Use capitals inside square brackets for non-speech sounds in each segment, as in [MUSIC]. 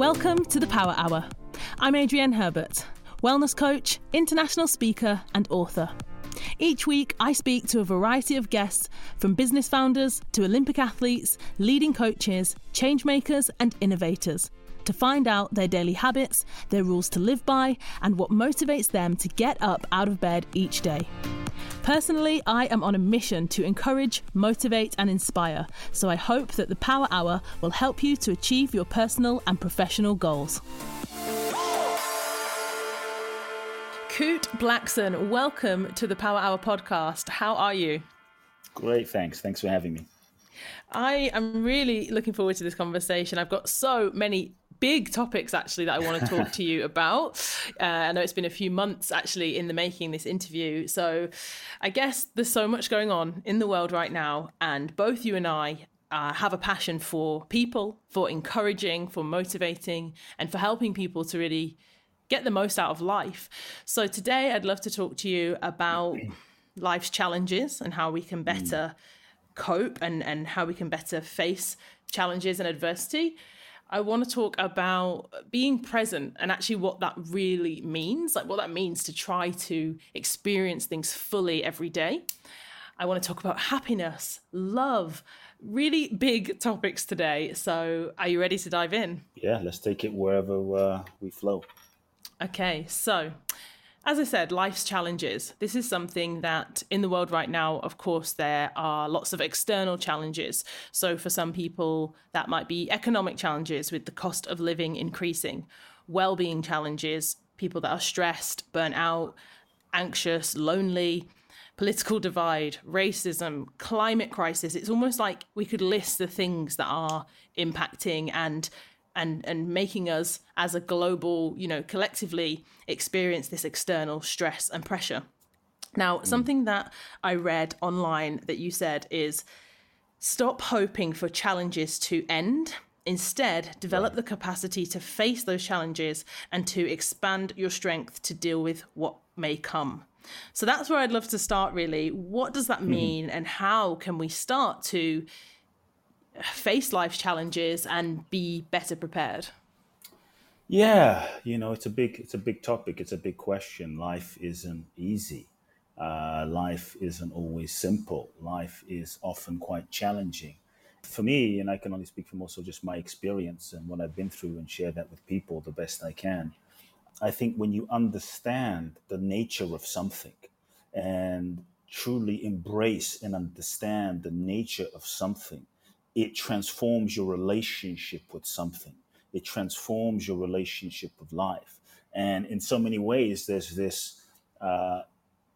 Welcome to the Power Hour. I'm Adrienne Herbert, wellness coach, international speaker, and author. Each week, I speak to a variety of guests from business founders to Olympic athletes, leading coaches, changemakers, and innovators to find out their daily habits, their rules to live by, and what motivates them to get up out of bed each day. Personally, I am on a mission to encourage, motivate, and inspire, so I hope that the Power Hour will help you to achieve your personal and professional goals. Kute Blackson, welcome to the Power Hour podcast. How are you? Great, thanks. Thanks for having me. I am really looking forward to this conversation. I've got so many big topics actually that I want to talk to you [LAUGHS] about. Uh, I know it's been a few months actually in the making this interview. So I guess there's so much going on in the world right now, and both you and I uh, have a passion for people, for encouraging, for motivating, and for helping people to really get the most out of life. So today I'd love to talk to you about [CLEARS THROAT] life's challenges and how we can better cope and, and how we can better face challenges and adversity. I want to talk about being present and actually what that really means, like what that means to try to experience things fully every day. I want to talk about happiness, love, really big topics today. So, are you ready to dive in? Yeah, let's take it wherever uh, we flow. Okay, so as I said, life's challenges. This is something that in the world right now, of course, there are lots of external challenges. So, for some people, that might be economic challenges with the cost of living increasing, well being challenges, people that are stressed, burnt out, anxious, lonely, political divide, racism, climate crisis. It's almost like we could list the things that are impacting and and and making us as a global you know collectively experience this external stress and pressure now mm. something that i read online that you said is stop hoping for challenges to end instead develop the capacity to face those challenges and to expand your strength to deal with what may come so that's where i'd love to start really what does that mm-hmm. mean mm-hmm. and how can we start to face life's challenges and be better prepared? Yeah, you know, it's a big it's a big topic. It's a big question. Life isn't easy. Uh, life isn't always simple. Life is often quite challenging. For me, and I can only speak from also just my experience and what I've been through and share that with people the best I can. I think when you understand the nature of something and truly embrace and understand the nature of something, it transforms your relationship with something. It transforms your relationship with life. And in so many ways, there's this uh,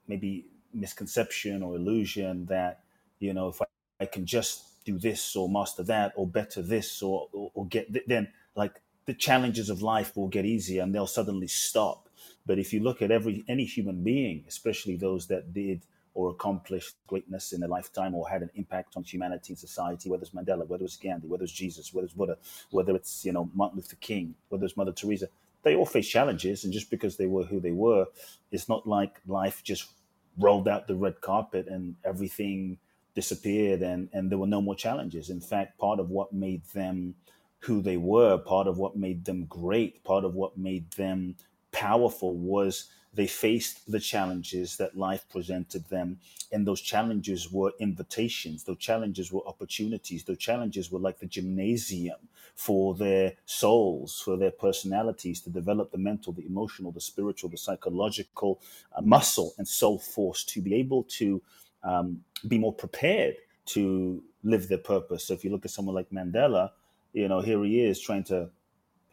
maybe misconception or illusion that, you know, if I, I, can just do this or master that or better this or, or, or get, th- then like the challenges of life will get easier and they'll suddenly stop. But if you look at every any human being, especially those that did or accomplished greatness in a lifetime or had an impact on humanity and society, whether it's Mandela, whether it's Gandhi, whether it's Jesus, whether it's Buddha, whether it's, you know, Martin Luther King, whether it's Mother Teresa, they all face challenges. And just because they were who they were, it's not like life just rolled out the red carpet and everything disappeared and, and there were no more challenges. In fact, part of what made them who they were, part of what made them great, part of what made them powerful was they faced the challenges that life presented them. And those challenges were invitations, those challenges were opportunities, those challenges were like the gymnasium for their souls, for their personalities to develop the mental, the emotional, the spiritual, the psychological uh, muscle and soul force to be able to um, be more prepared to live their purpose. So if you look at someone like Mandela, you know, here he is trying to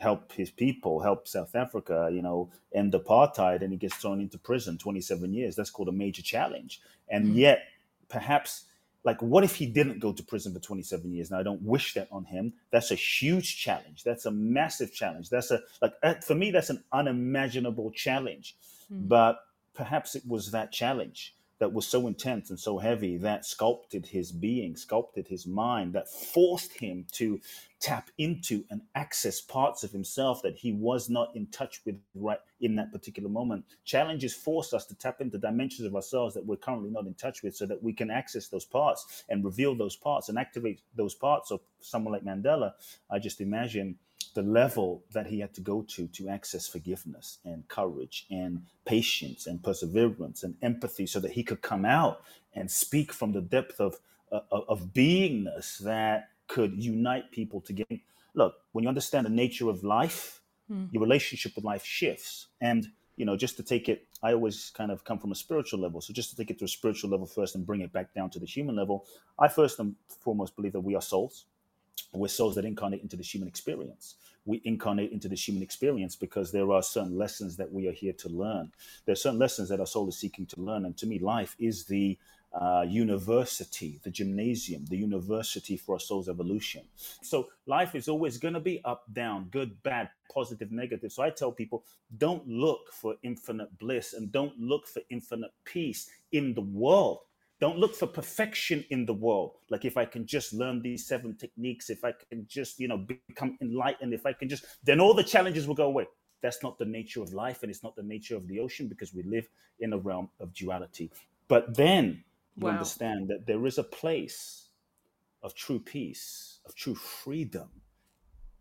help his people, help South Africa, you know, end apartheid, and he gets thrown into prison 27 years. That's called a major challenge. And mm-hmm. yet, perhaps, like, what if he didn't go to prison for 27 years? Now, I don't wish that on him. That's a huge challenge. That's a massive challenge. That's a, like, uh, for me, that's an unimaginable challenge. Mm-hmm. But perhaps it was that challenge that was so intense and so heavy that sculpted his being, sculpted his mind, that forced him to tap into and access parts of himself that he was not in touch with right in that particular moment. Challenges force us to tap into dimensions of ourselves that we're currently not in touch with so that we can access those parts and reveal those parts and activate those parts. of someone like Mandela, I just imagine the level that he had to go to to access forgiveness and courage and patience and perseverance and empathy so that he could come out and speak from the depth of uh, of beingness that could unite people together look when you understand the nature of life mm. your relationship with life shifts and you know just to take it i always kind of come from a spiritual level so just to take it to a spiritual level first and bring it back down to the human level i first and foremost believe that we are souls we're souls that incarnate into the human experience. We incarnate into this human experience because there are certain lessons that we are here to learn. There are certain lessons that our soul is seeking to learn. And to me, life is the uh, university, the gymnasium, the university for our soul's evolution. So life is always going to be up, down, good, bad, positive, negative. So I tell people don't look for infinite bliss and don't look for infinite peace in the world don't look for perfection in the world. Like if I can just learn these seven techniques, if I can just, you know, become enlightened, if I can just, then all the challenges will go away. That's not the nature of life and it's not the nature of the ocean because we live in a realm of duality. But then you wow. understand that there is a place of true peace, of true freedom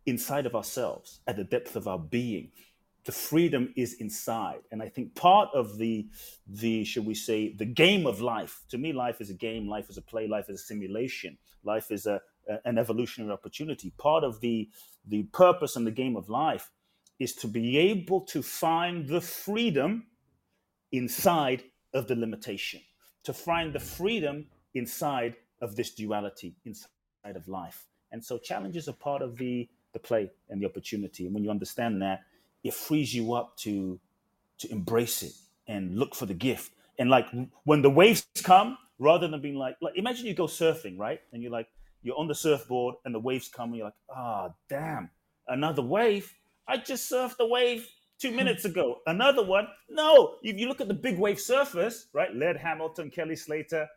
inside of ourselves at the depth of our being the freedom is inside. And i think part of the the should we say the game of life to me life is a game life is a play life is a simulation life is a, a, an evolutionary opportunity. Part of the the purpose and the game of life is to be able to find the freedom inside of the limitation to find the freedom inside of this duality inside of life. And so challenges are part of the the play and the opportunity. And when you understand that it frees you up to to embrace it and look for the gift. And like when the waves come, rather than being like, like imagine you go surfing, right? And you're like, you're on the surfboard and the waves come and you're like, ah, oh, damn, another wave. I just surfed the wave two minutes ago. Another one. No, if you look at the big wave surfers, right? Laird Hamilton, Kelly Slater,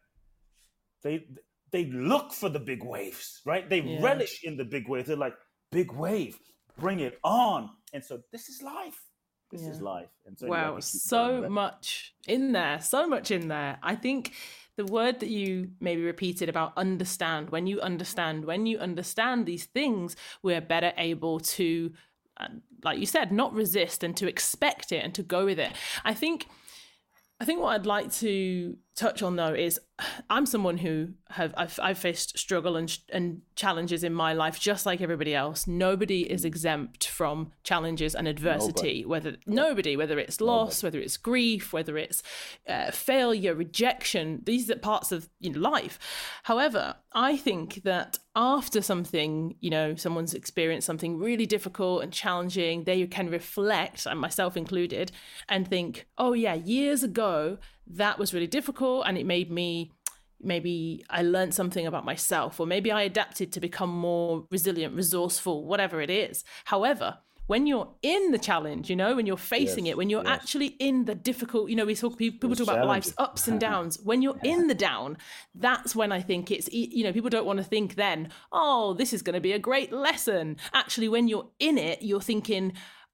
they they look for the big waves, right? They yeah. relish in the big waves. They're like, big wave, bring it on. And so this is life. This yeah. is life. And so wow, so much in there, so much in there. I think the word that you maybe repeated about understand, when you understand, when you understand these things, we're better able to, uh, like you said, not resist and to expect it and to go with it. I think. I think what I'd like to touch on though is I'm someone who have I've, I've faced struggle and and challenges in my life just like everybody else. Nobody is exempt from challenges and adversity. Nobody. Whether nobody, whether it's loss, nobody. whether it's grief, whether it's uh, failure, rejection, these are parts of you know, life. However, I think that after something, you know, someone's experienced something really difficult and challenging, they can reflect, and myself included, and think, oh yeah, years ago that was really difficult and it made me maybe I learned something about myself, or maybe I adapted to become more resilient, resourceful, whatever it is. However, when you're in the challenge, you know, when you're facing yes, it, when you're yes. actually in the difficult, you know, we talk people, talk about life's ups and [LAUGHS] downs. When you're yeah. in the down, that's when I think it's, you know, people don't want to think then, oh, this is going to be a great lesson. Actually, when you're in it, you're thinking,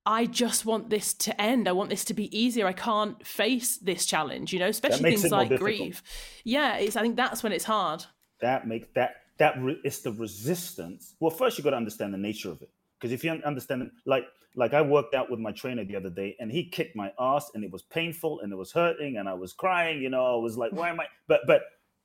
I just want this to end. I want this to be easier. I can't face this challenge, you know, especially things like grief. Yeah, it's I think that's when it's hard. That makes that that re- it's the resistance. Well, first you got to understand the nature of it. Because if you understand like like I worked out with my trainer the other day and he kicked my ass and it was painful and it was hurting and I was crying, you know, I was like, why am I [LAUGHS] but but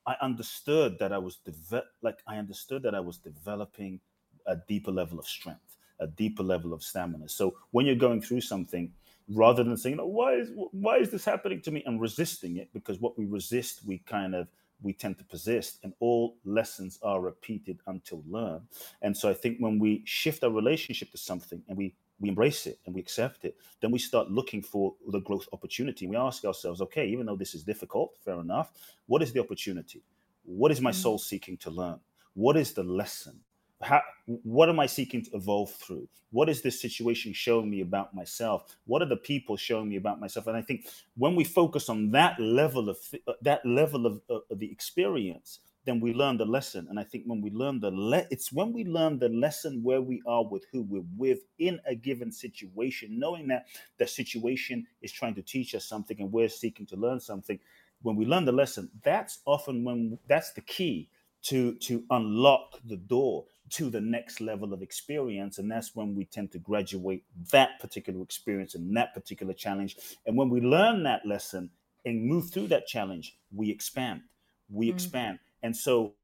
I understood that I was deve- like I understood that I was developing a deeper level of strength a deeper level of stamina. So when you're going through something, rather than saying, oh, "Why is why is this happening to me?" and resisting it, because what we resist, we kind of we tend to persist, and all lessons are repeated until learned. And so I think when we shift our relationship to something and we we embrace it and we accept it, then we start looking for the growth opportunity. We ask ourselves, okay, even though this is difficult, fair enough, what is the opportunity? What is my mm. soul seeking to learn? What is the lesson? How, what am I seeking to evolve through? What is this situation showing me about myself? What are the people showing me about myself? And I think when we focus on that level of uh, that level of, uh, of the experience, then we learn the lesson. And I think when we learn the le- it's when we learn the lesson where we are with who we're with in a given situation, knowing that the situation is trying to teach us something and we're seeking to learn something. When we learn the lesson, that's often when that's the key to to unlock the door to the next level of experience and that's when we tend to graduate that particular experience and that particular challenge and when we learn that lesson and move through that challenge we expand we mm. expand and so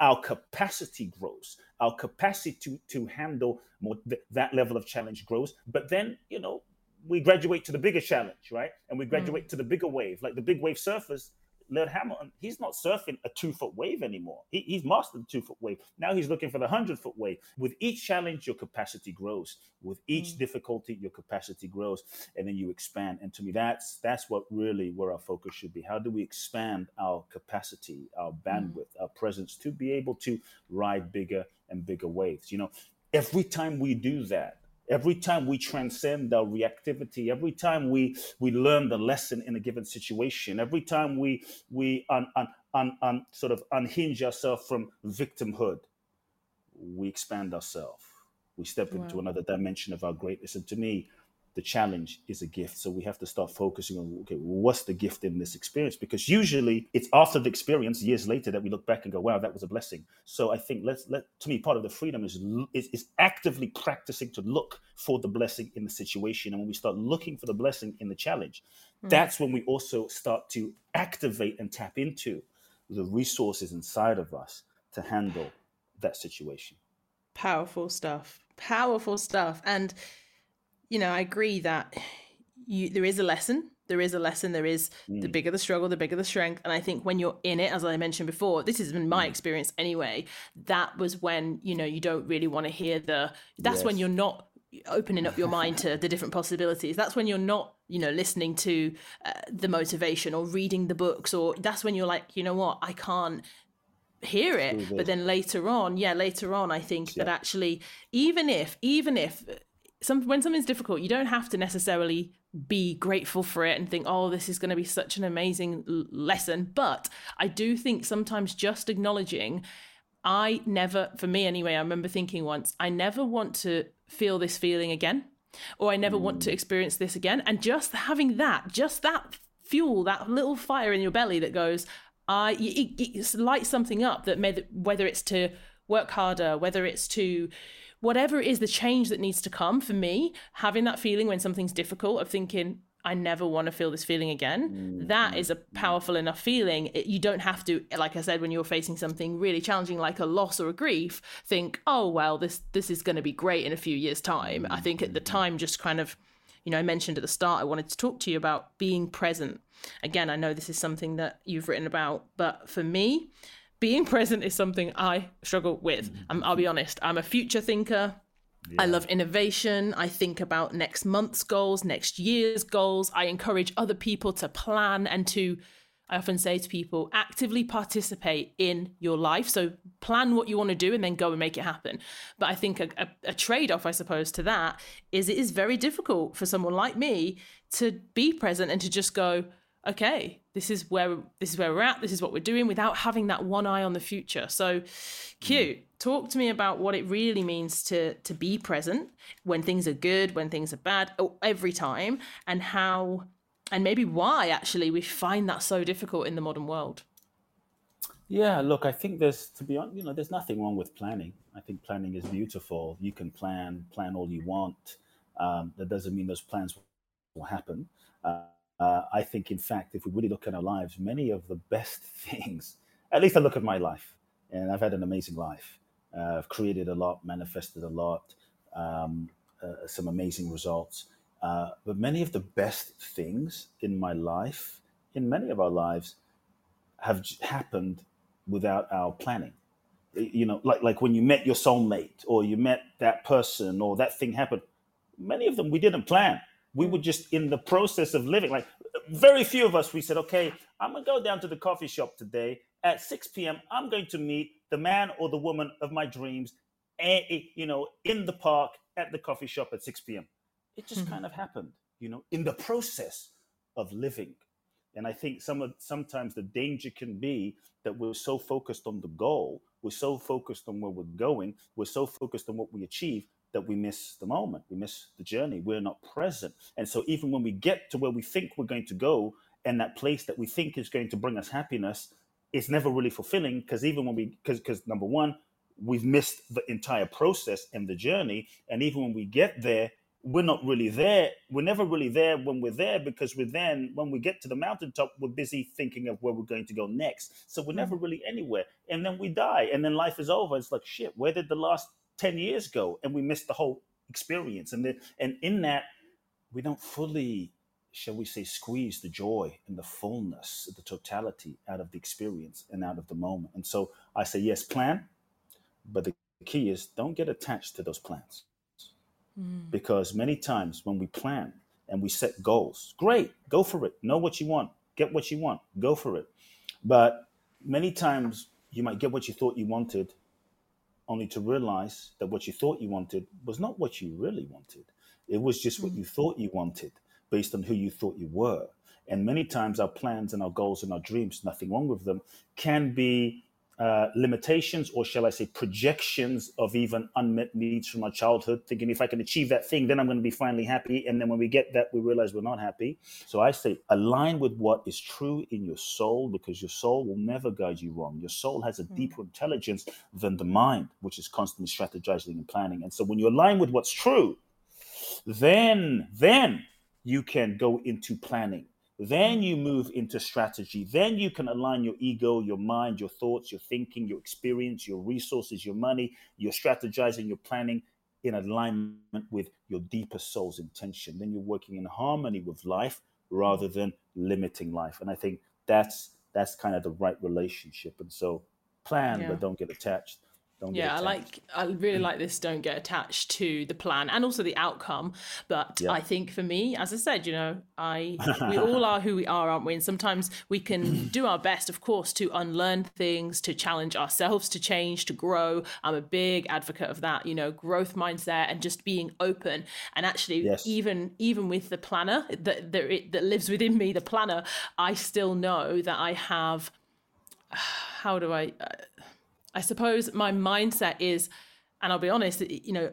our capacity grows our capacity to to handle more th- that level of challenge grows but then you know we graduate to the bigger challenge right and we mm. graduate mm. to the bigger wave like the big wave surfers Laird Hamilton, he's not surfing a two foot wave anymore. He, he's mastered the two foot wave. Now he's looking for the hundred foot wave. With each challenge, your capacity grows. With each mm. difficulty, your capacity grows, and then you expand. And to me, that's that's what really where our focus should be. How do we expand our capacity, our mm. bandwidth, mm. our presence to be able to ride bigger and bigger waves? You know, every time we do that, Every time we transcend our reactivity, every time we we learn the lesson in a given situation, every time we we un, un, un, un sort of unhinge ourselves from victimhood, we expand ourselves. We step wow. into another dimension of our greatness. And to me, the challenge is a gift. So we have to start focusing on okay, what's the gift in this experience? Because usually it's after the experience, years later, that we look back and go, wow, that was a blessing. So I think let's let to me part of the freedom is is, is actively practicing to look for the blessing in the situation. And when we start looking for the blessing in the challenge, mm. that's when we also start to activate and tap into the resources inside of us to handle that situation. Powerful stuff. Powerful stuff. And you know, I agree that you there is a lesson. There is a lesson. There is mm. the bigger the struggle, the bigger the strength. And I think when you're in it, as I mentioned before, this has been my mm. experience anyway. That was when you know you don't really want to hear the. That's yes. when you're not opening up your mind to the different possibilities that's when you're not you know listening to uh, the motivation or reading the books or that's when you're like you know what i can't hear it but then later on yeah later on i think yeah. that actually even if even if some when something's difficult, you don't have to necessarily be grateful for it and think, oh, this is going to be such an amazing l- lesson. But I do think sometimes just acknowledging, I never, for me anyway, I remember thinking once, I never want to feel this feeling again, or I never mm. want to mm. experience this again. And just having that, just that fuel, that little fire in your belly that goes, I, it, it lights something up that may, whether it's to work harder, whether it's to whatever it is the change that needs to come for me having that feeling when something's difficult of thinking I never want to feel this feeling again. Mm-hmm. That is a powerful enough feeling. It, you don't have to, like I said, when you're facing something really challenging like a loss or a grief, think, oh well, this this is going to be great in a few years' time. I think at the mm-hmm. time, just kind of, you know, I mentioned at the start, I wanted to talk to you about being present. Again, I know this is something that you've written about, but for me, being present is something I struggle with. Mm-hmm. i will be honest. I'm a future thinker. Yeah. I love innovation. I think about next month's goals, next year's goals. I encourage other people to plan and to, I often say to people, actively participate in your life. So plan what you want to do and then go and make it happen. But I think a, a, a trade off, I suppose, to that is it is very difficult for someone like me to be present and to just go, okay, this is where this is where we're at this is what we're doing without having that one eye on the future. So Kute mm. talk to me about what it really means to to be present when things are good when things are bad oh, every time and how and maybe why actually we find that so difficult in the modern world. Yeah look i think there's to be honest you know there's nothing wrong with planning. I think planning is beautiful. You can plan plan all you want. Um, that doesn't mean those plans will happen. Uh, uh, I think, in fact, if we really look at our lives, many of the best [LAUGHS] things, at least I look at my life, and I've had an amazing life. Uh, I've created a lot, manifested a lot, um, uh, some amazing results. Uh, but many of the best things in my life, in many of our lives, have happened without our planning. You know, like like when you met your soulmate, or you met that person, or that thing happened. Many of them we didn't plan we were just in the process of living. Like very few of us, we said, okay, I'm gonna go down to the coffee shop today at 6 p.m. I'm going to meet the man or the woman of my dreams, you know, in the park at the coffee shop at 6 p.m. It just mm-hmm. kind of happened, you know, in the process of living. And I think some of sometimes the danger can be that we're so focused on the goal, we're so focused on where we're going, we're so focused on what we achieve that we miss the moment, we miss the journey, we're not present. And so, even when we get to where we think we're going to go and that place that we think is going to bring us happiness, it's never really fulfilling because even when we because because number one we've missed the entire process and the journey. And even when we get there we're not really there. We're never really there when we're there because we're then when we get to the mountaintop we're busy thinking of where we're going to go next. So we're hmm. never really anywhere. And then we die. And then life is over. It's like shit where did the last 10 years ago and we missed the whole experience. And then and in that we don't fully shall we say squeeze the joy and the fullness the totality out of the experience and out of the moment. And so i say yes plan but the key is don't get attached to those plans. Mm. because many times when we plan and we set goals great go for it. Know what you want. Get what you want. Go for it. But many times you might get what you thought you wanted only to realize that what you thought you wanted was not what you really wanted. It was just what mm. you thought you wanted based on who you thought you were. And many times our plans and our goals and our dreams, nothing wrong with them, can be uh, limitations, or shall I say, projections of even unmet needs from our childhood, thinking if I can achieve that thing, then I'm going to be finally happy. And then when we get that, we realize we're not happy. So I say, align with what is true in your soul, because your soul will never guide you wrong. Your soul has a mm. deeper intelligence than the mind, which is constantly strategizing and planning. And so when you align with what's true, then, then you can go into planning then you move into strategy. Then you can align your ego, your mind, your thoughts, your thinking, your experience, your resources, your money, your strategizing, your planning in alignment with your deeper soul's intention. Then you're working in harmony with life rather than limiting life. And I think that's that's kind of the right relationship. And so plan, yeah. but don't get attached. Don't yeah, I like. I really like this. Don't get attached to the plan and also the outcome. But yeah. I think for me, as I said, you know, I [LAUGHS] we all are who we are, aren't we? And sometimes we can do our best, of course, to unlearn things, to challenge ourselves, to change, to grow. I'm a big advocate of that. You know, growth mindset and just being open. And actually, yes. even even with the planner that that, that lives within me, the planner, I still know that I have. [SIGHS] How do I? Uh, I suppose my mindset is, and I'll be honest, you know,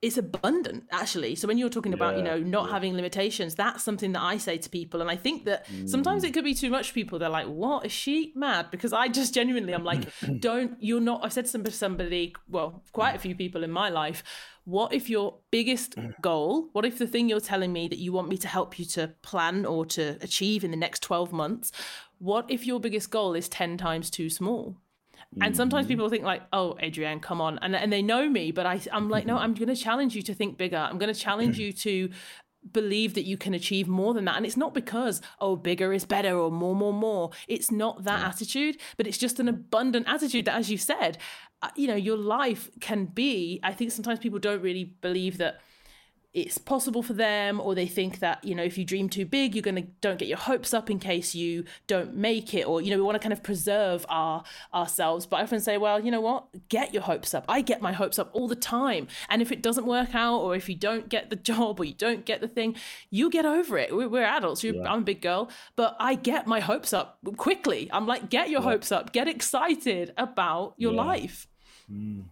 it's abundant actually. So when you're talking about, yeah, you know, not yeah. having limitations, that's something that I say to people. And I think that mm. sometimes it could be too much for people. They're like, what is she mad? Because I just genuinely, I'm like, [LAUGHS] don't, you're not, I've said to somebody, well, quite a few people in my life, what if your biggest goal, what if the thing you're telling me that you want me to help you to plan or to achieve in the next 12 months, what if your biggest goal is 10 times too small? And sometimes mm-hmm. people think like, "Oh, Adrienne, come on," and and they know me, but I I'm like, no, I'm going to challenge you to think bigger. I'm going to challenge you to believe that you can achieve more than that. And it's not because oh bigger is better or more more more. It's not that attitude but it's just an abundant attitude that as you said uh, you know your life can be i think sometimes people don't really believe that it's possible for them or they think that you know if you dream too big you're going to don't get your hopes up in case you don't make it or you know we want to kind of preserve our ourselves. But i often say well you know what? Get your hopes up. I get my hopes up all the time. And if it doesn't work out or if you don't get the [LAUGHS] job or you don't get the thing you get over it. We're, we're adults. Yeah. i'm a big girl. But i get my hopes up quickly. I'm like get your yeah. hopes up. Get excited about your yeah. life. Mm.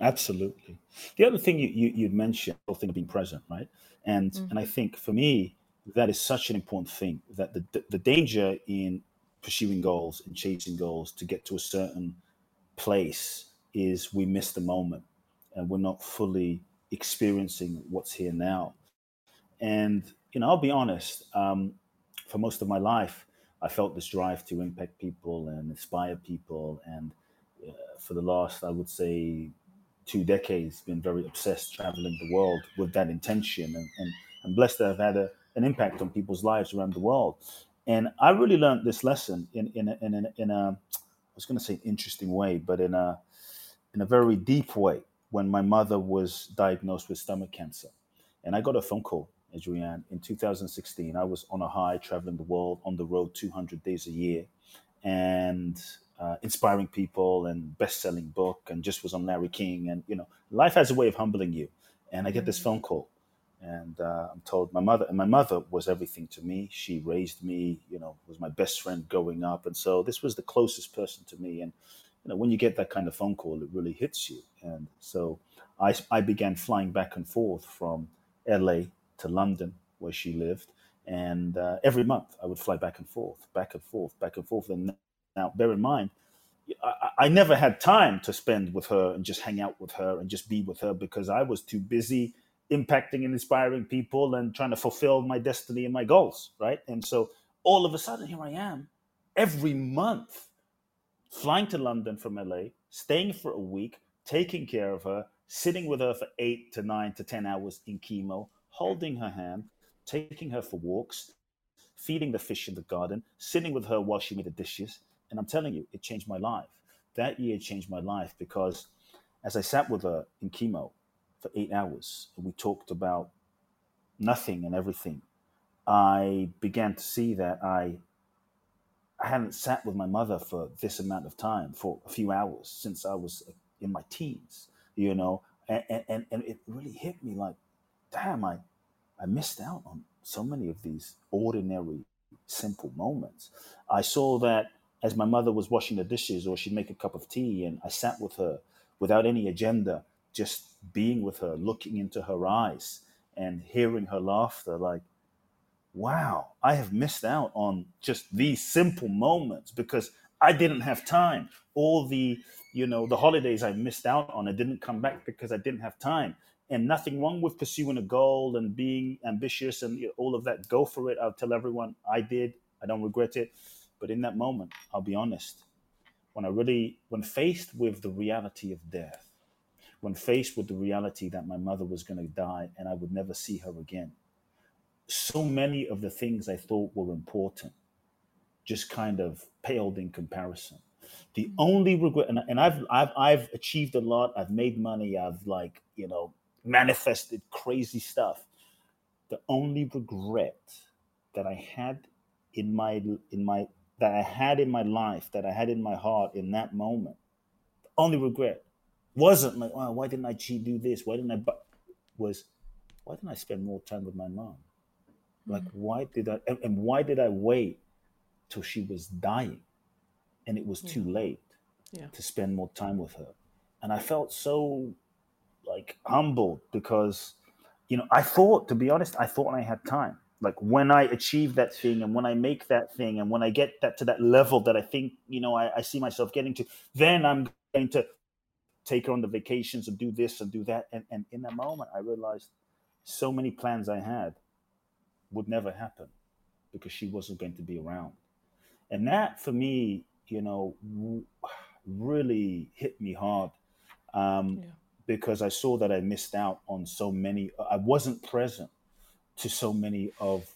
Absolutely. The other thing you, you you'd mentioned, the thing of being present, right? And mm-hmm. and I think for me that is such an important thing that the, the the danger in pursuing goals and chasing goals to get to a certain place is we miss the moment and we're not fully experiencing what's here now. And you know, I'll be honest. Um, for most of my life, I felt this drive to impact people and inspire people and uh, for the last, I would say, two decades, been very obsessed traveling the world with that intention, and, and I'm blessed to have had a, an impact on people's lives around the world. And I really learned this lesson in in a, in a, in a I was going to say interesting way, but in a in a very deep way when my mother was diagnosed with stomach cancer, and I got a phone call, Adrienne, in 2016. I was on a high, traveling the world on the road 200 days a year, and uh, inspiring people and best-selling book and just was on Larry King and you know life has a way of humbling you. And I get this phone call and uh, I'm told my mother and my mother was everything to me. She raised me you know was my best friend growing up. And so this was the closest person to me. And you know when you get that kind of phone call it really hits you. And so I, I began flying back and forth from LA to London where she lived. And uh, every month I would fly back and forth back and forth back and forth. And Now, bear in mind, I, I never had time to spend with her and just hang out with her and just be with her because I was too busy impacting and inspiring people and trying to fulfill my destiny and my goals, right? And so all of a sudden, here I am every month flying to London from LA, staying for a week, taking care of her, sitting with her for eight to nine to 10 hours in chemo, holding her hand, taking her for walks, feeding the fish in the garden, sitting with her while she made the dishes. And I'm telling you, it changed my life. That year changed my life because as I sat with her in chemo for eight hours and we talked about nothing and everything, I began to see that I I hadn't sat with my mother for this amount of time, for a few hours since I was uh, in my teens, you know, and, and, and it really hit me like, damn, I, I missed out on so many of these ordinary, simple moments. I saw that as my mother was washing the dishes or she'd make a cup of tea and I sat with her without any agenda, just being with her, looking into her eyes and hearing her laughter, like, wow, I have missed out on just these simple moments because I didn't have time. All the, you know, the holidays I missed out on, I didn't come back because I didn't have time. And nothing wrong with pursuing a goal and being ambitious and all of that. Go for it. I'll tell everyone I did. I don't regret it. But in that moment, I'll be honest. When I really, when faced with the reality of death, when faced with the reality that my mother was going to die and I would never see her again, so many of the things I thought were important just kind of paled in comparison. The mm-hmm. only regret, and, and I've, I've, I've achieved a lot. I've made money. I've like, you know, manifested crazy stuff. The only regret that I had in my, in my, that I had in my life, that I had in my heart in that moment, the only regret wasn't like, oh, why didn't I do this? Why didn't I, but was, why didn't I spend more time with my mom? Like, mm-hmm. why did I, and, and, why did I wait till she was dying and it was yeah. too late yeah. to spend more time with her? And I felt so like humbled because, you know, I thought, to be honest, I thought I had time. Like when I achieve that thing and when I make that thing and when I get that to that level that I think, you know, I, I see myself getting to, then I'm going to take her on the vacations and do this and do that. And, and in that moment, I realized so many plans I had would never happen because she wasn't going to be around. And that for me, you know, really hit me hard um, yeah. because I saw that I missed out on so many, I wasn't present to so many of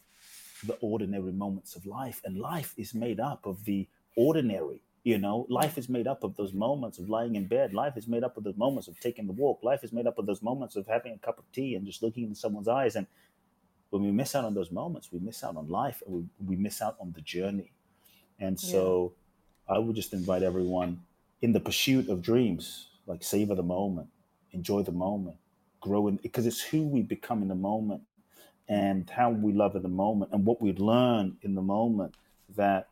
the ordinary moments of life. And life is made up of the ordinary. You know, life is made up of those moments of lying in bed. Life is made up of those moments of taking the walk. Life is made up of those moments of having a cup of tea and just looking in someone's eyes and when we miss out on those moments, we miss out on life and we, we miss out on the journey. And so yeah. I would just invite everyone in the pursuit of dreams, like savor the moment, enjoy the moment, grow in because it's who we become in the moment and how we love in the moment and what we learn in the moment that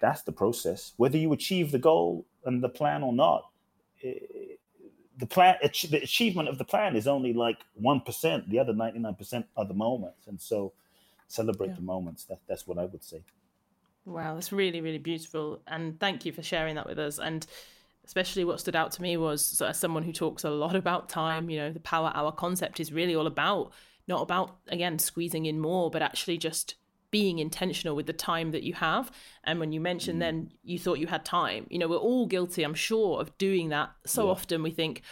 that's the process. Whether you achieve the goal and the plan or not, eh, the plan the achievement of the plan is only like 1% the other 99% are the moments. And so celebrate yeah. the moments. That, that's what i would say. Wow that's really really beautiful. And thank you for sharing that with us. And especially what stood out to me was as someone who talks a lot about time you know the power hour concept is really all about not about again squeezing in more but actually just being intentional with the time that you have. And when you mentioned mm. then you thought you had time, you know, we're all guilty, I'm sure, of doing that. So yeah. often we think,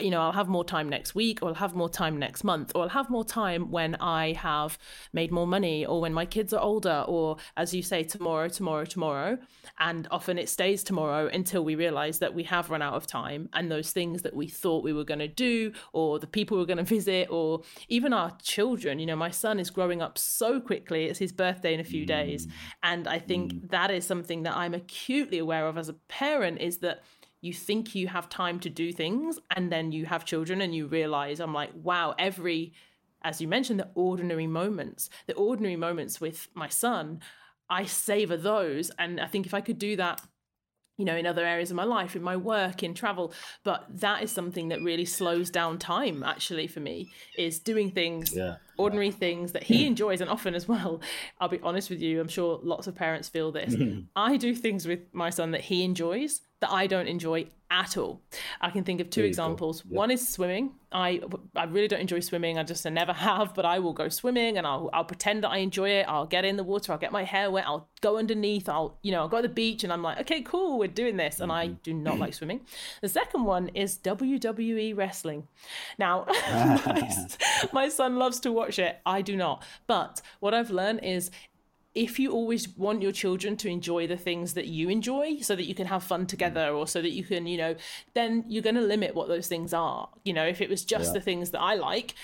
you know, I'll have more time next week, or I'll have more time next month, or I'll have more time when I have made more money, or when my kids are older, or as you say, tomorrow, tomorrow, tomorrow. And often it stays tomorrow until we realize that we have run out of time. And those things that we thought we were going to do, or the people we are going to visit, or even our children, you know, my son is growing up so quickly. It's his birthday in a few days. Mm. And I think mm. that is something that I'm acutely aware of as a parent is that you think you have time to do things and then you have children and you realize i'm like wow every as you mentioned the ordinary moments the ordinary moments with my son i savor those and i think if i could do that you know in other areas of my life in my work in travel but that is something that really slows down time actually for me is doing things yeah. Ordinary things that he enjoys and often as well i'll be honest with you i'm sure lots of parents feel this [LAUGHS] i do things with my son that he enjoys that I don't enjoy at all. I can think of two examples. One is swimming. I I really don't enjoy swimming. I just I never have, but I will go swimming and I'll I'll pretend that I enjoy it. I'll get in the water. I'll get my hair wet. I'll go underneath. I'll you know I'll go to the beach and I'm like, okay, cool, we're doing this. And I mm-hmm. do not like swimming. The second one is WWE wrestling. Now, [LAUGHS] my, [LAUGHS] my son loves to watch it. I do not. But what I've learned is if you always want your children to enjoy the things that you enjoy so that you can have fun together or so that you can you know then you're going to limit what those things are you know if it was just yeah. the things that i like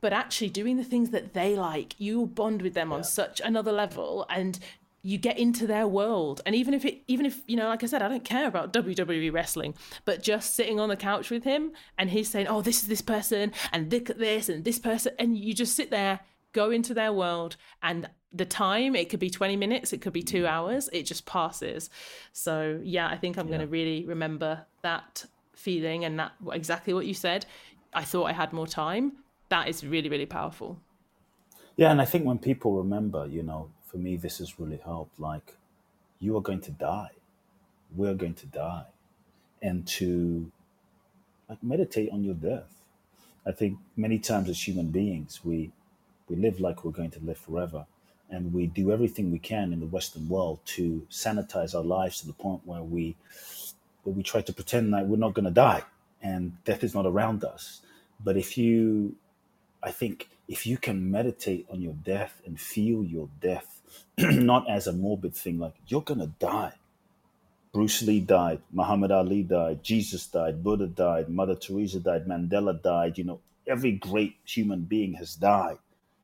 but actually doing the things that they like you bond with them yeah. on such another level and you get into their world. And even if it even if you know like i said i don't care about wwe wrestling but just sitting on the couch with him and he's saying oh this is this person and look at this and this person and you just sit there go into their world and the time it could be 20 minutes it could be two mm. hours it just passes. So yeah i think i'm yeah. going to really remember that feeling and that exactly what you said. I thought i had more time. That is really really powerful. Yeah and i think when people remember you know for me this has really helped like you are going to die. We're going to die. And to like meditate on your death. I think many times as human beings we we live like we're going to live forever. And we do everything we can in the Western world to sanitize our lives to the point where we where we try to pretend that we're not going to die and death is not around us. But if you, I think, if you can meditate on your death and feel your death, [CLEARS THROAT] not as a morbid thing, like you're to die. Bruce Lee died, Muhammad Ali died, Jesus died, Buddha died, Mother Teresa died, Mandela died. You know, every great human being has died.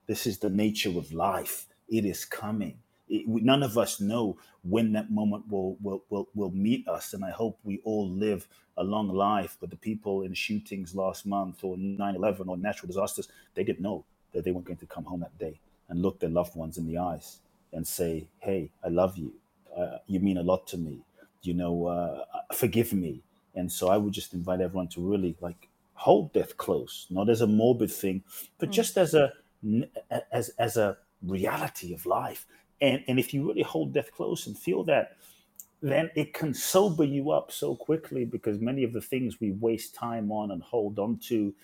This is the nature of life it is coming. It, none of us know when that moment will, will, will, will meet us. And I hope we all live a long life. But the people in shootings last month or 9 11 or natural disasters, they didn't know that they weren't going to come home that day and look their loved ones in the eyes and say, Hey, I love you. Uh, you mean a lot to me. You know, uh, forgive me. And so I would just invite everyone to really like hold death close, not as a morbid thing, but mm. just as a as as a reality of life. And, and if you really hold death close and feel that, then it can sober you up so quickly because many of the things we waste time on and hold on to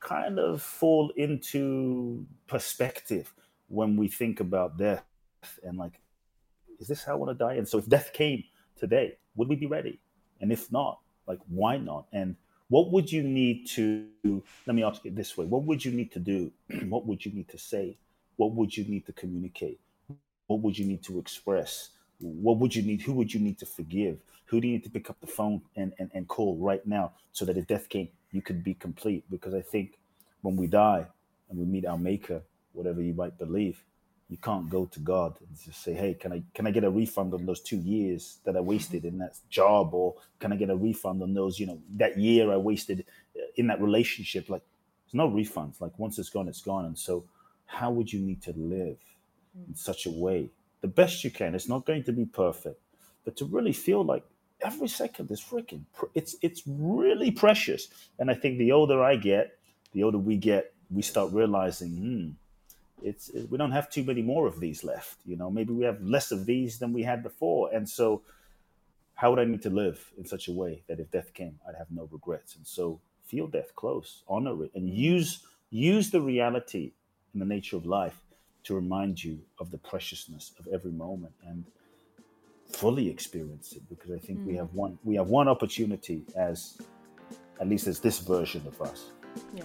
kind of fall into perspective when we think about death and like, is this how I want to die? And so if death came today, would we be ready? And if not, like, why not? And what would you need to, let me ask it this way what would you need to do? [CLEARS THROAT] what would you need to say what would you need to communicate? What would you need to express? What would you need? Who would you need to forgive? Who do you need to pick up the phone and, and, and call right now so that if death came, you could be complete? Because I think when we die and we meet our maker, whatever you might believe, you can't go to God and just say, "Hey, can I can I get a refund on those two years that I mm-hmm. wasted in that job, or can I get a refund on those, you know, that year I wasted uh, in that relationship?" Like, there's no refunds. Like once it's gone, it's gone. And so how would you need to live in mm. such a way the best you can it's not going to be perfect but to really feel like every second is freaking it's it's really precious and i think the older i get the older we get we start realizing hmm it's it, we don't have too many more of these left you know maybe we have less of these than we had before and so how would i need to live in such a way that if death came i'd have no regrets and so feel death close honor it and use use the reality in the nature of life to remind you of the preciousness of every moment and fully experience it because I think mm. we have one we have one opportunity as at least as this version of us. Yeah.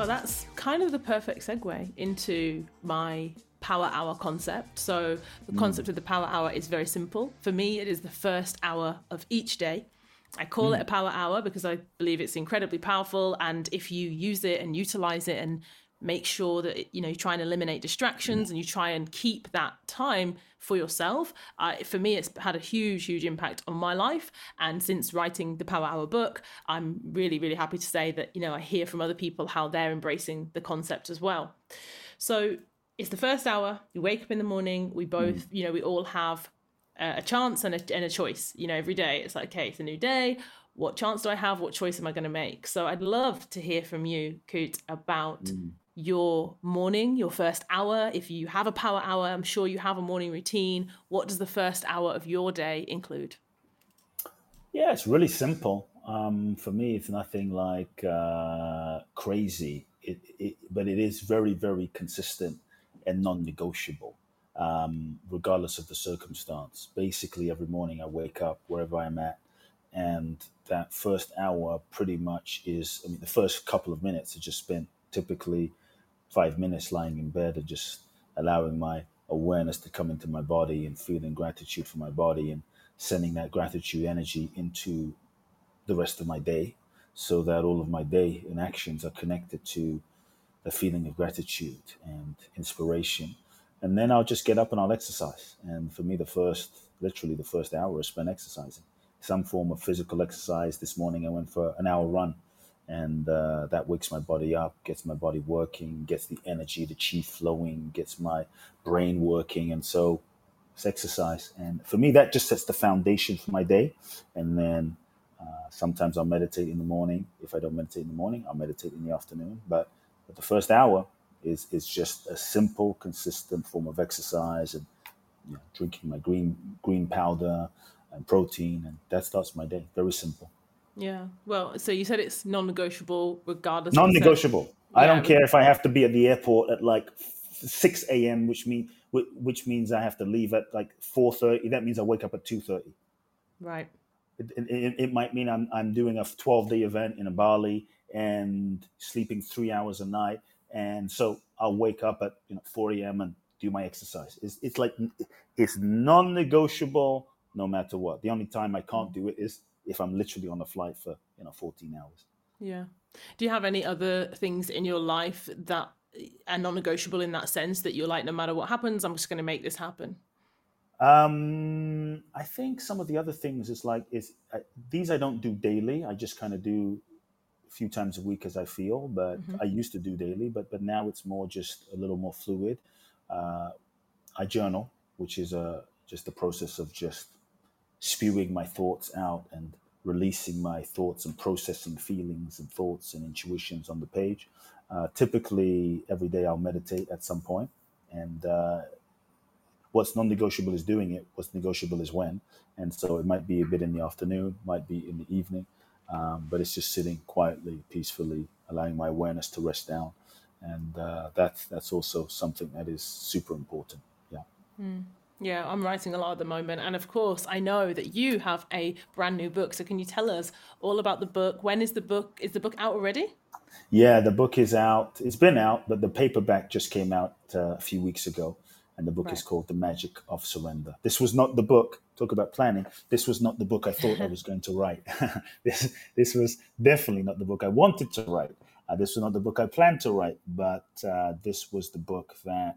Well, that's kind of the perfect segue into my power hour concept. So, the hmm. concept of the power hour is very simple. For me, it is the first hour of each day. I call hmm. it a power hour because I believe it's incredibly powerful. And if you use it and utilize it and make sure that you know you try and eliminate distractions and you try and keep that time for yourself. Uh, for me it's had a huge huge impact on my life. And since writing the power hour book i'm really really happy to say that you know i hear from other people how they're embracing the concept as well. So it's the first hour. You wake up in the morning. We both you know we all have a chance and a, and a choice you know every day. It's like okay it's a new day. What chance do I have? What choice am I going to make? So I'd love to hear from you, Kute, about mm your morning, your first hour. If you have a power hour, I'm sure you have a morning routine. What does the first hour of your day include? Yeah, it's really simple. Um, for me, it's nothing like uh, crazy, it, it, but it is very, very consistent and non negotiable, um, regardless of the circumstance. Basically, every morning I wake up wherever I'm at, and that first hour pretty much is, I mean, the first couple of minutes are just spent typically five minutes lying in bed and just allowing my awareness to come into my body and feeling gratitude for my body and sending that gratitude energy into the rest of my day so that all of my day and actions are connected to the feeling of gratitude and inspiration. And then I'll just get up and I'll exercise. And for me, the first, literally the first hour is spent exercising, some form of physical exercise. This morning I went for an hour run and uh, that wakes my body up, gets my body working, gets the energy, the chi flowing, gets my brain working, and so it's exercise. And for me, that just sets the foundation for my day. And then uh, sometimes I'll meditate in the morning. If I don't meditate in the morning, I'll meditate in the afternoon. But, but the first hour is is just a simple, consistent form of exercise and you know, drinking my green green powder and protein, and that starts my day. Very simple. Yeah. Well, so you said it's non-negotiable regardless. Non-negotiable. I don't care if I have to be at the airport at like 6 a.m., which mean which means I have to leave at like 4:30. That means I wake up at 2:30. Right. It, it, it, might mean I'm I'm doing a 12-day event in a Bali and sleeping three hours a night, and so I'll wake up at you know 4 a.m. and do my exercise. It's it's like it's non-negotiable no matter what. The only time I can't mm. do it is if I'm literally on a flight for you know 14 hours. Yeah. Do you have any other things in your life that are non-negotiable in that sense that you're like, no matter what happens, I'm just going to make this happen? Um, I think some of the other things is like is uh, these I don't do daily. I just kind of do a few times a week as I feel. But mm-hmm. I used to do daily, but but now it's more just a little more fluid. Uh, I journal, which is a just the process of just spewing my thoughts out and releasing my thoughts and processing feelings and thoughts and intuitions on the page. Uh, typically, every day I'll meditate at some point, and uh, what's non-negotiable is doing it. What's negotiable is when, and so it might be a bit in the afternoon, might be in the evening, um, but it's just sitting quietly, peacefully, allowing my awareness to rest down, and uh, that's that's also something that is super important. Yeah. Mm. Yeah, I'm writing a lot at the moment. And of course, I know that you have a brand new book. So can you tell us all about the book? When is the book? Is the book out already? Yeah, the book is out. It's been out, but the paperback just came out uh, a few weeks ago. And the book right. is called The Magic of Surrender. This was not the book, talk about planning. This was not the book I thought I was going to write. [LAUGHS] this, this was definitely not the book I wanted to write. Uh, this was not the book I planned to write, but uh, this was the book that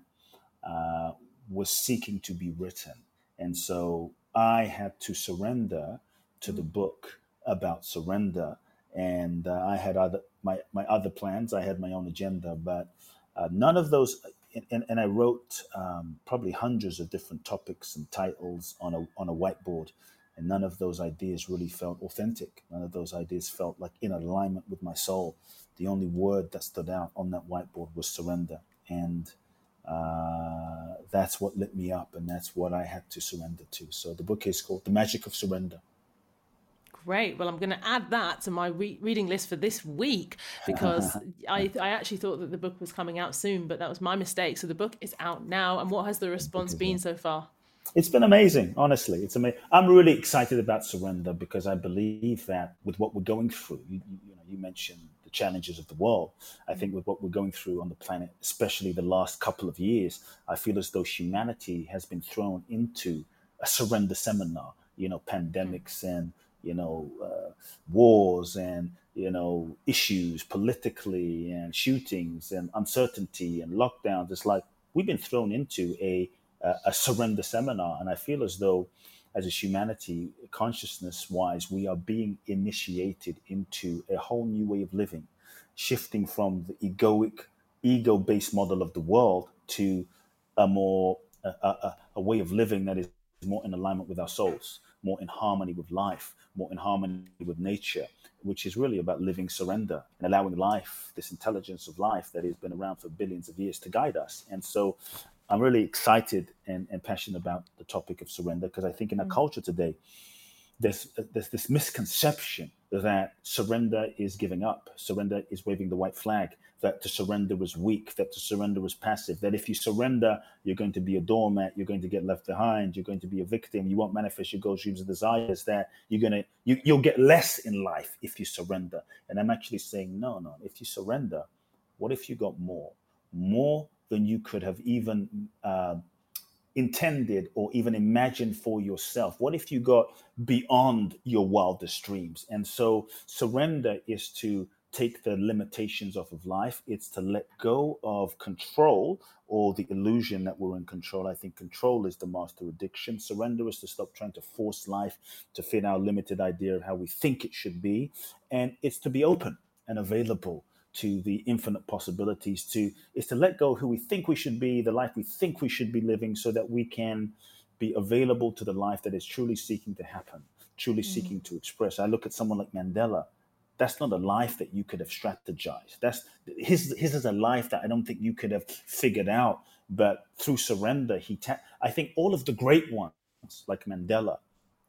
uh, was seeking to be written. And so I had to surrender to the book about surrender. And uh, I had other my, my other plans. I had my own agenda, but uh, none of those. And, and I wrote um, probably hundreds of different topics and titles on a on a whiteboard, and none of those ideas really felt authentic. None of those ideas felt like in alignment with my soul. The only word that stood out on that whiteboard was surrender, and uh, that's what lit me up and that's what I had to surrender to. So the book is called The Magic of Surrender. Great. Well, I'm going to add that to my re- reading list for this week [LAUGHS] because I, I actually thought that the book was coming out soon, but that was my mistake. So the book is out now. And what has the response been so far? It's been amazing, honestly. It's amazing. I'm really excited about surrender because I believe that with what we're going through, you, you know, you mentioned challenges of the world. I think with what we're going through on the planet, especially the last couple of years, I feel as though humanity has been thrown into a surrender seminar. You know, pandemics and you know uh, wars and you know issues politically and shootings and uncertainty and lockdowns. It's like we've been thrown into a a surrender seminar, and I feel as though as a humanity, consciousness wise, we are being initiated into a whole new way of living, shifting from the egoic, ego based model of the world to a more a, a, a, way of living that is more in alignment with our souls, more in harmony with life, more in harmony with nature, which is really about living surrender and allowing life, this intelligence of life that has been around for billions of years, to guide us. And so I'm really excited and, and passionate about the topic of surrender because I think in our mm. culture today, there's there's this misconception that surrender is giving up, surrender is waving the white flag, that to surrender was weak, that to surrender was passive, that if you surrender, you're going to be a doormat, you're going to get left behind, you're going to be a victim, you won't manifest your goals, dreams, and desires, that you're gonna you, you'll get less in life if you surrender. And I'm actually saying, no, no, if you surrender, what if you got more? More than you could have even uh, intended or even imagined for yourself? What if you got beyond your wildest dreams? And so, surrender is to take the limitations off of life. It's to let go of control or the illusion that we're in control. I think control is the master addiction. Surrender is to stop trying to force life to fit our limited idea of how we think it should be. And it's to be open and available to the infinite possibilities to is to let go of who we think we should be the life we think we should be living so that we can be available to the life that is truly seeking to happen truly mm-hmm. seeking to express. I look at someone like mandela. That's not a life that you could have strategized. That's his his is a life that i don't think you could have figured out but through surrender he ta- i think all of the great ones like mandela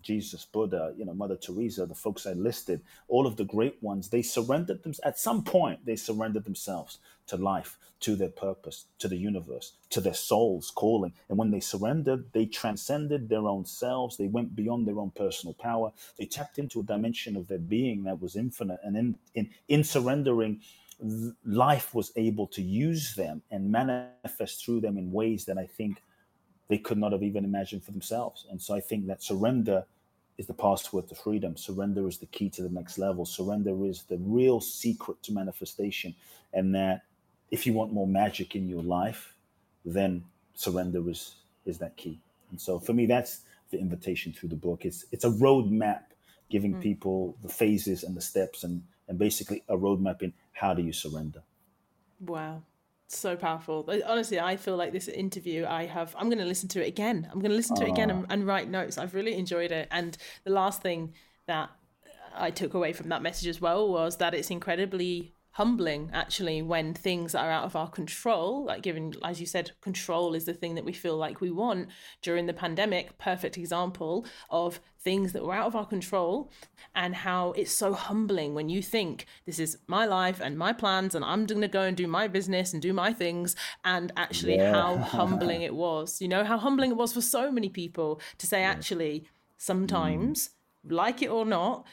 Jesus, Buddha, you know, Mother Teresa, the folks I listed, all of the great ones, they surrendered them at some point, they surrendered themselves to life, to their purpose, to the universe, to their soul's calling. And when they surrendered, they transcended their own selves. They went beyond their own personal power. They tapped into a dimension of their being that was infinite. And in in, in surrendering, life was able to use them and manifest through them in ways that I think they could not have even imagined for themselves. And so I think that surrender is the password to freedom. Surrender is the key to the next level. Surrender is the real secret to manifestation. And that if you want more magic in your life, then surrender is is that key. And so for me, that's the invitation through the book. It's it's a roadmap giving mm. people the phases and the steps and and basically a roadmap in how do you surrender. Wow so powerful. Honestly, I feel like this interview, I have, I'm going to listen to it again. I'm going to listen to it again and, and, write notes. I've really enjoyed it. And the last thing that I took away from that message as well was that it's incredibly humbling actually when things are out of our control like given as you said control is the thing that we feel like we want during the pandemic perfect example of things that were out of our control and how it's so humbling when you think this is my life and my plans and I'm going to go and do my business and do my things and actually yeah. how [LAUGHS] humbling it was you know how humbling it was for so many people to say actually sometimes mm. like it or not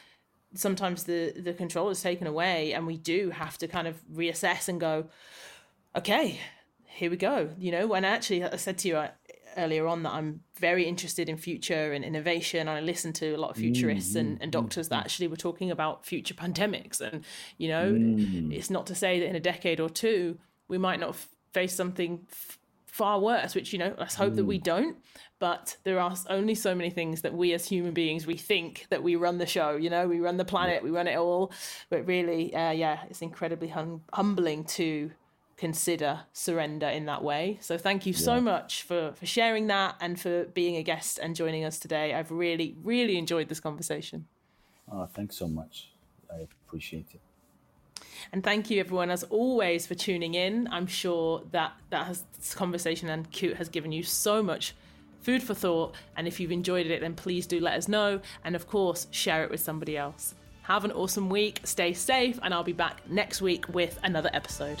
sometimes the the control is taken away and we do have to kind of reassess and go okay here we go you know? When actually i said to you uh, earlier on that i'm very interested in future and innovation and i listen to a lot of futurists mm, and, and doctors that actually were talking about future pandemics and you know mm. it's not to say that in a decade or two we might not face something f- far worse which you know let's hope mm. that we mm. don't but there are only so many things that we as human beings we think that we run the show you know we run the planet yeah. we run it all but really uh, yeah it's incredibly hum- humbling to consider surrender in that way so thank you yeah. so much for for sharing that and for being a guest and joining us today i've really really enjoyed this conversation oh thanks so much i appreciate it and thank you, everyone, as always, for tuning in. I'm sure that that has, this conversation and Kute has given you so much food for thought. And if you've enjoyed it, then please do let us know. And of course, share it with somebody else. Have an awesome week, stay safe, and I'll be back next week with another episode.